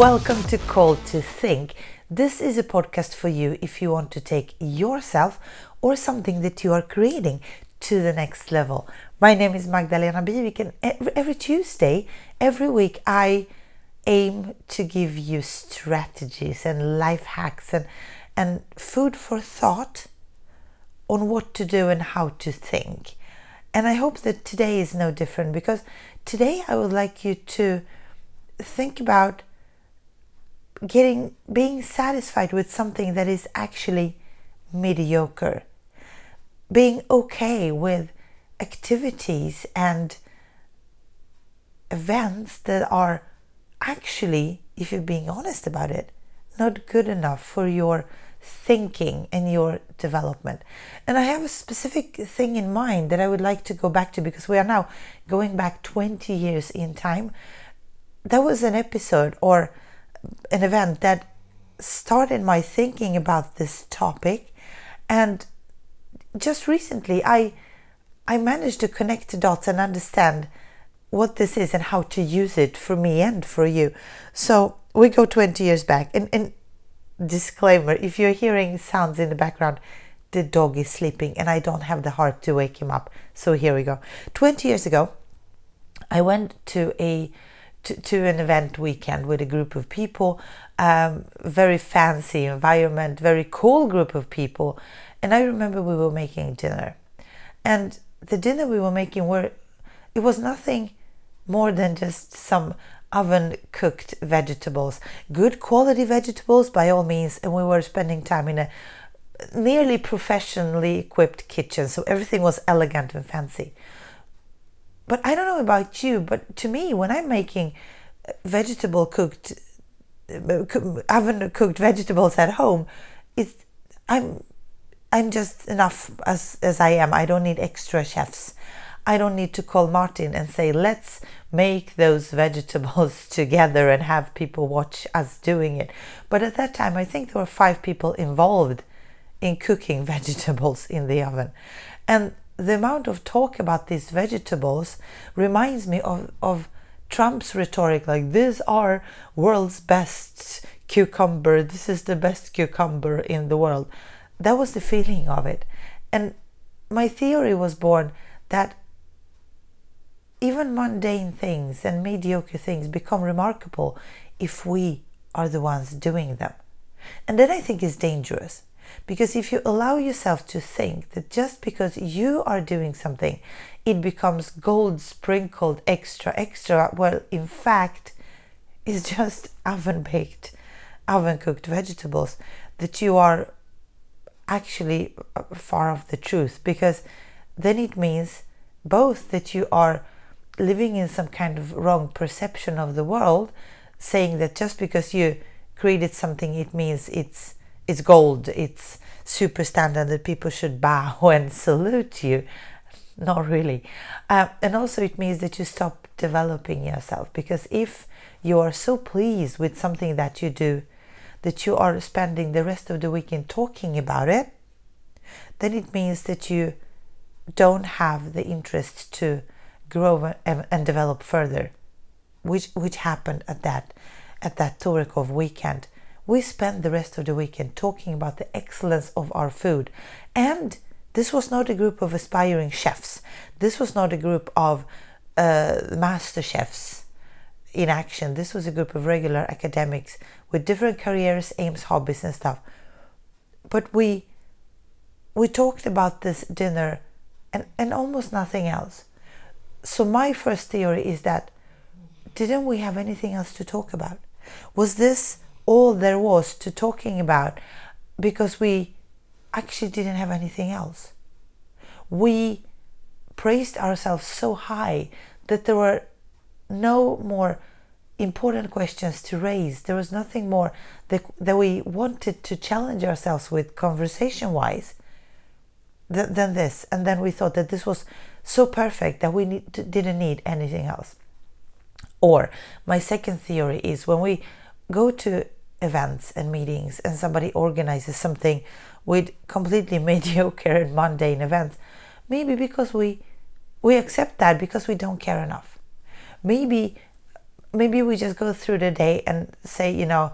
Welcome to Call to Think. This is a podcast for you if you want to take yourself or something that you are creating to the next level. My name is Magdalena Bibik, and every Tuesday, every week, I aim to give you strategies and life hacks and, and food for thought on what to do and how to think. And I hope that today is no different because today I would like you to think about getting being satisfied with something that is actually mediocre. Being okay with activities and events that are actually, if you're being honest about it, not good enough for your thinking and your development. And I have a specific thing in mind that I would like to go back to because we are now going back 20 years in time. That was an episode or an event that started my thinking about this topic. And just recently I I managed to connect the dots and understand what this is and how to use it for me and for you. So we go 20 years back. And, and disclaimer if you're hearing sounds in the background the dog is sleeping and i don't have the heart to wake him up. So here we go. 20 years ago i went to a to, to an event weekend with a group of people um, very fancy environment very cool group of people. And i remember we were making dinner. And the dinner we were making were it was nothing more than just some oven cooked vegetables, good quality vegetables by all means, and we were spending time in a nearly professionally equipped kitchen, so everything was elegant and fancy. But I don't know about you, but to me, when I'm making vegetable cooked, uh, oven cooked vegetables at home, it's I'm I'm just enough as as I am. I don't need extra chefs. I don't need to call Martin and say, let's make those vegetables together and have people watch us doing it. But at that time, I think there were five people involved in cooking vegetables in the oven. And the amount of talk about these vegetables reminds me of, of Trump's rhetoric like, these are world's best cucumber, this is the best cucumber in the world. That was the feeling of it. And my theory was born that even mundane things and mediocre things become remarkable if we are the ones doing them. And that I think is dangerous because if you allow yourself to think that just because you are doing something, it becomes gold sprinkled extra, extra, well, in fact, it's just oven baked, oven cooked vegetables that you are actually uh, far off the truth. Because then it means both that you are living in some kind of wrong perception of the world, saying that just because you created something, it means it's it's gold, it's super standard that people should bow and salute you. Not really. Uh, and also, it means that you stop developing yourself because if you are so pleased with something that you do that you are spending the rest of the weekend talking about it, then it means that you don't have the interest to grow and, and develop further, which which happened at that at that Torekov weekend. We spent the rest of the weekend talking about the excellence of our food, and this was not a group of aspiring chefs. This was not a group of uh, master chefs in action. This was a group of regular academics with different careers, aims, hobbies, and stuff. But we we talked about this dinner and, and almost nothing else so my first theory is that didn't we have anything else to talk about? Was this all there was to talking about because we actually didn't have anything else? We praised ourselves so high that there were no more important questions to raise. There was nothing more that, that we wanted to challenge ourselves with conversation wise than, than this. And then we thought that this was so perfect that we need to, didn't need anything else. Or my second theory is when we go to events and meetings and somebody organizes something with completely mediocre and mundane events, maybe because we we accept that because we don't care enough. Maybe maybe we just go through the day and say, you know,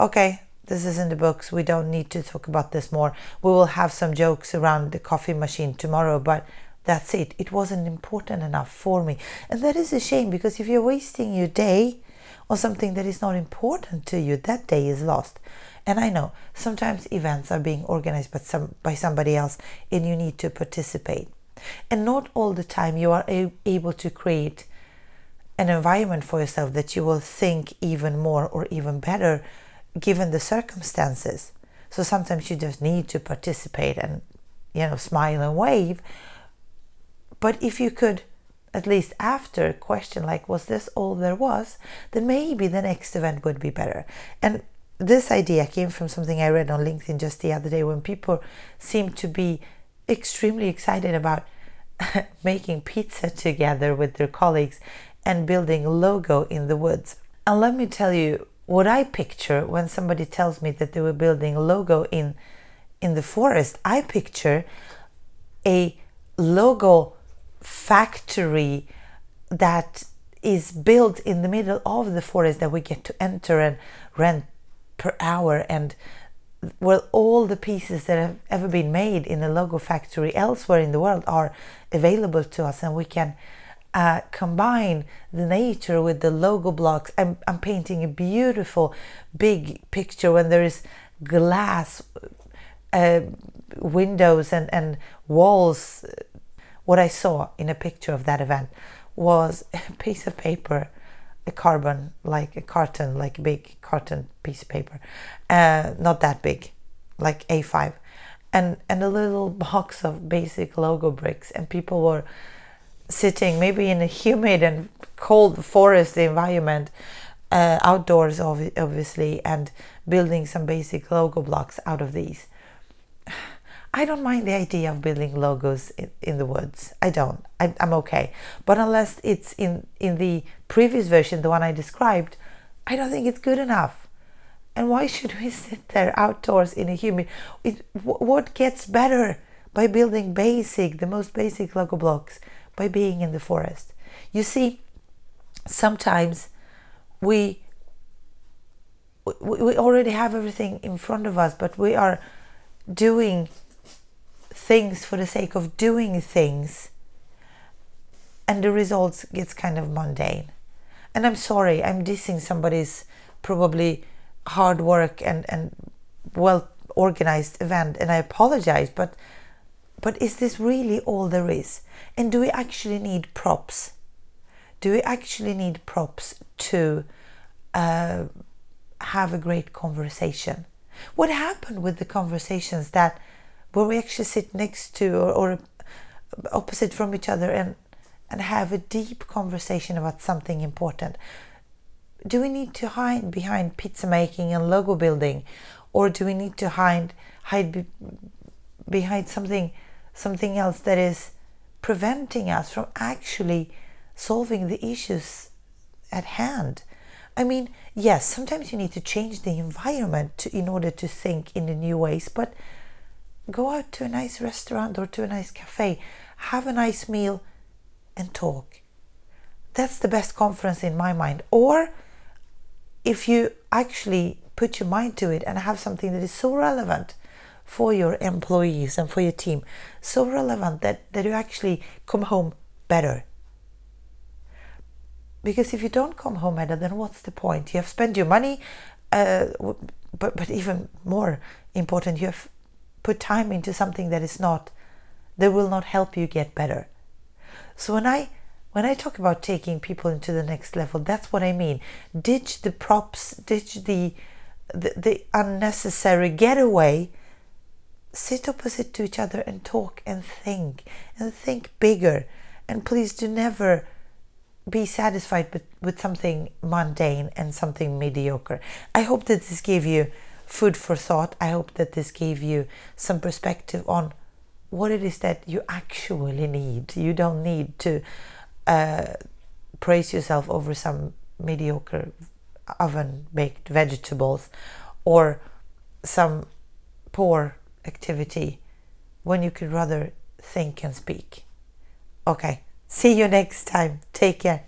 okay, this is in the books. We don't need to talk about this more. We will have some jokes around the coffee machine tomorrow, but that's it. It wasn't important enough for me. And that is a shame because if you're wasting your day on something that is not important to you, that day is lost. And I know sometimes events are being organized by, some, by somebody else and you need to participate. And not all the time you are a- able to create an environment for yourself that you will think even more or even better given the circumstances. So sometimes you just need to participate and you know smile and wave. But if you could at least after a question like was this all there was, then maybe the next event would be better. And this idea came from something I read on LinkedIn just the other day when people seem to be extremely excited about making pizza together with their colleagues and building Lego in the woods. And let me tell you what I picture when somebody tells me that they were building Lego in in the forest. I picture a Lego factory that is built in the middle of the forest that we get to enter and rent per hour and well all the pieces that have ever been made in a Lego factory elsewhere in the world are available to us and we can uh, combine the nature with the Lego blocks. I'm, I'm painting a beautiful big picture when there is glass uh, windows and, and walls. What I saw in a picture of that event was a piece of paper, a carbon, like a carton, like a big carton piece of paper, uh, not that big, like A5, and, and a little box of basic Lego bricks. And people were sitting maybe in a humid and cold forest environment uh, outdoors obviously and building some basic Lego blocks out of these i don't mind the idea of building Legos in, in the woods. I don't. I, i'm okay. But unless it's in in the previous version the one i described i don't think it's good enough. And why should we sit there outdoors in a humid it, what gets better by building basic the most basic Lego blocks by being in the forest. You see, sometimes we we already have everything in front of us, but we are doing things for the sake of doing things, and the results gets kind of mundane. And I'm sorry, I'm dissing somebody's probably hard work and and well organized event, and I apologize, but but is this really all there is? And do we actually need props? Do we actually need props to uh, have a great conversation? What happened with the conversations that where we actually sit next to or, or opposite from each other and and have a deep conversation about something important? Do we need to hide behind pizza making and Lego building, or do we need to hide hide be, behind something something else that is preventing us from actually solving the issues at hand. I mean, yes, sometimes you need to change the environment to, in order to think in the new ways, but go out to a nice restaurant or to a nice cafe, have a nice meal, and talk. That's the best conference in my mind. Or if you actually put your mind to it and have something that is so relevant for your employees and for your team so relevant that, that you actually come home better. Because if you don't come home better, then what's the point? You have spent your money, uh, but, but even more important, you have put time into something that is not, that will not help you get better. So when I when I talk about taking people into the next level, that's what I mean. Ditch the props, ditch the the, the unnecessary getaway sit opposite to each other and talk and think and think bigger. And please do never be satisfied with, with something mundane and something mediocre. I hope that this gave you food for thought. I hope that this gave you some perspective on what it is that you actually need. You don't need to uh, praise yourself over some mediocre oven baked vegetables or some poor activity when you could rather think and speak. Okay, see you next time. Take care.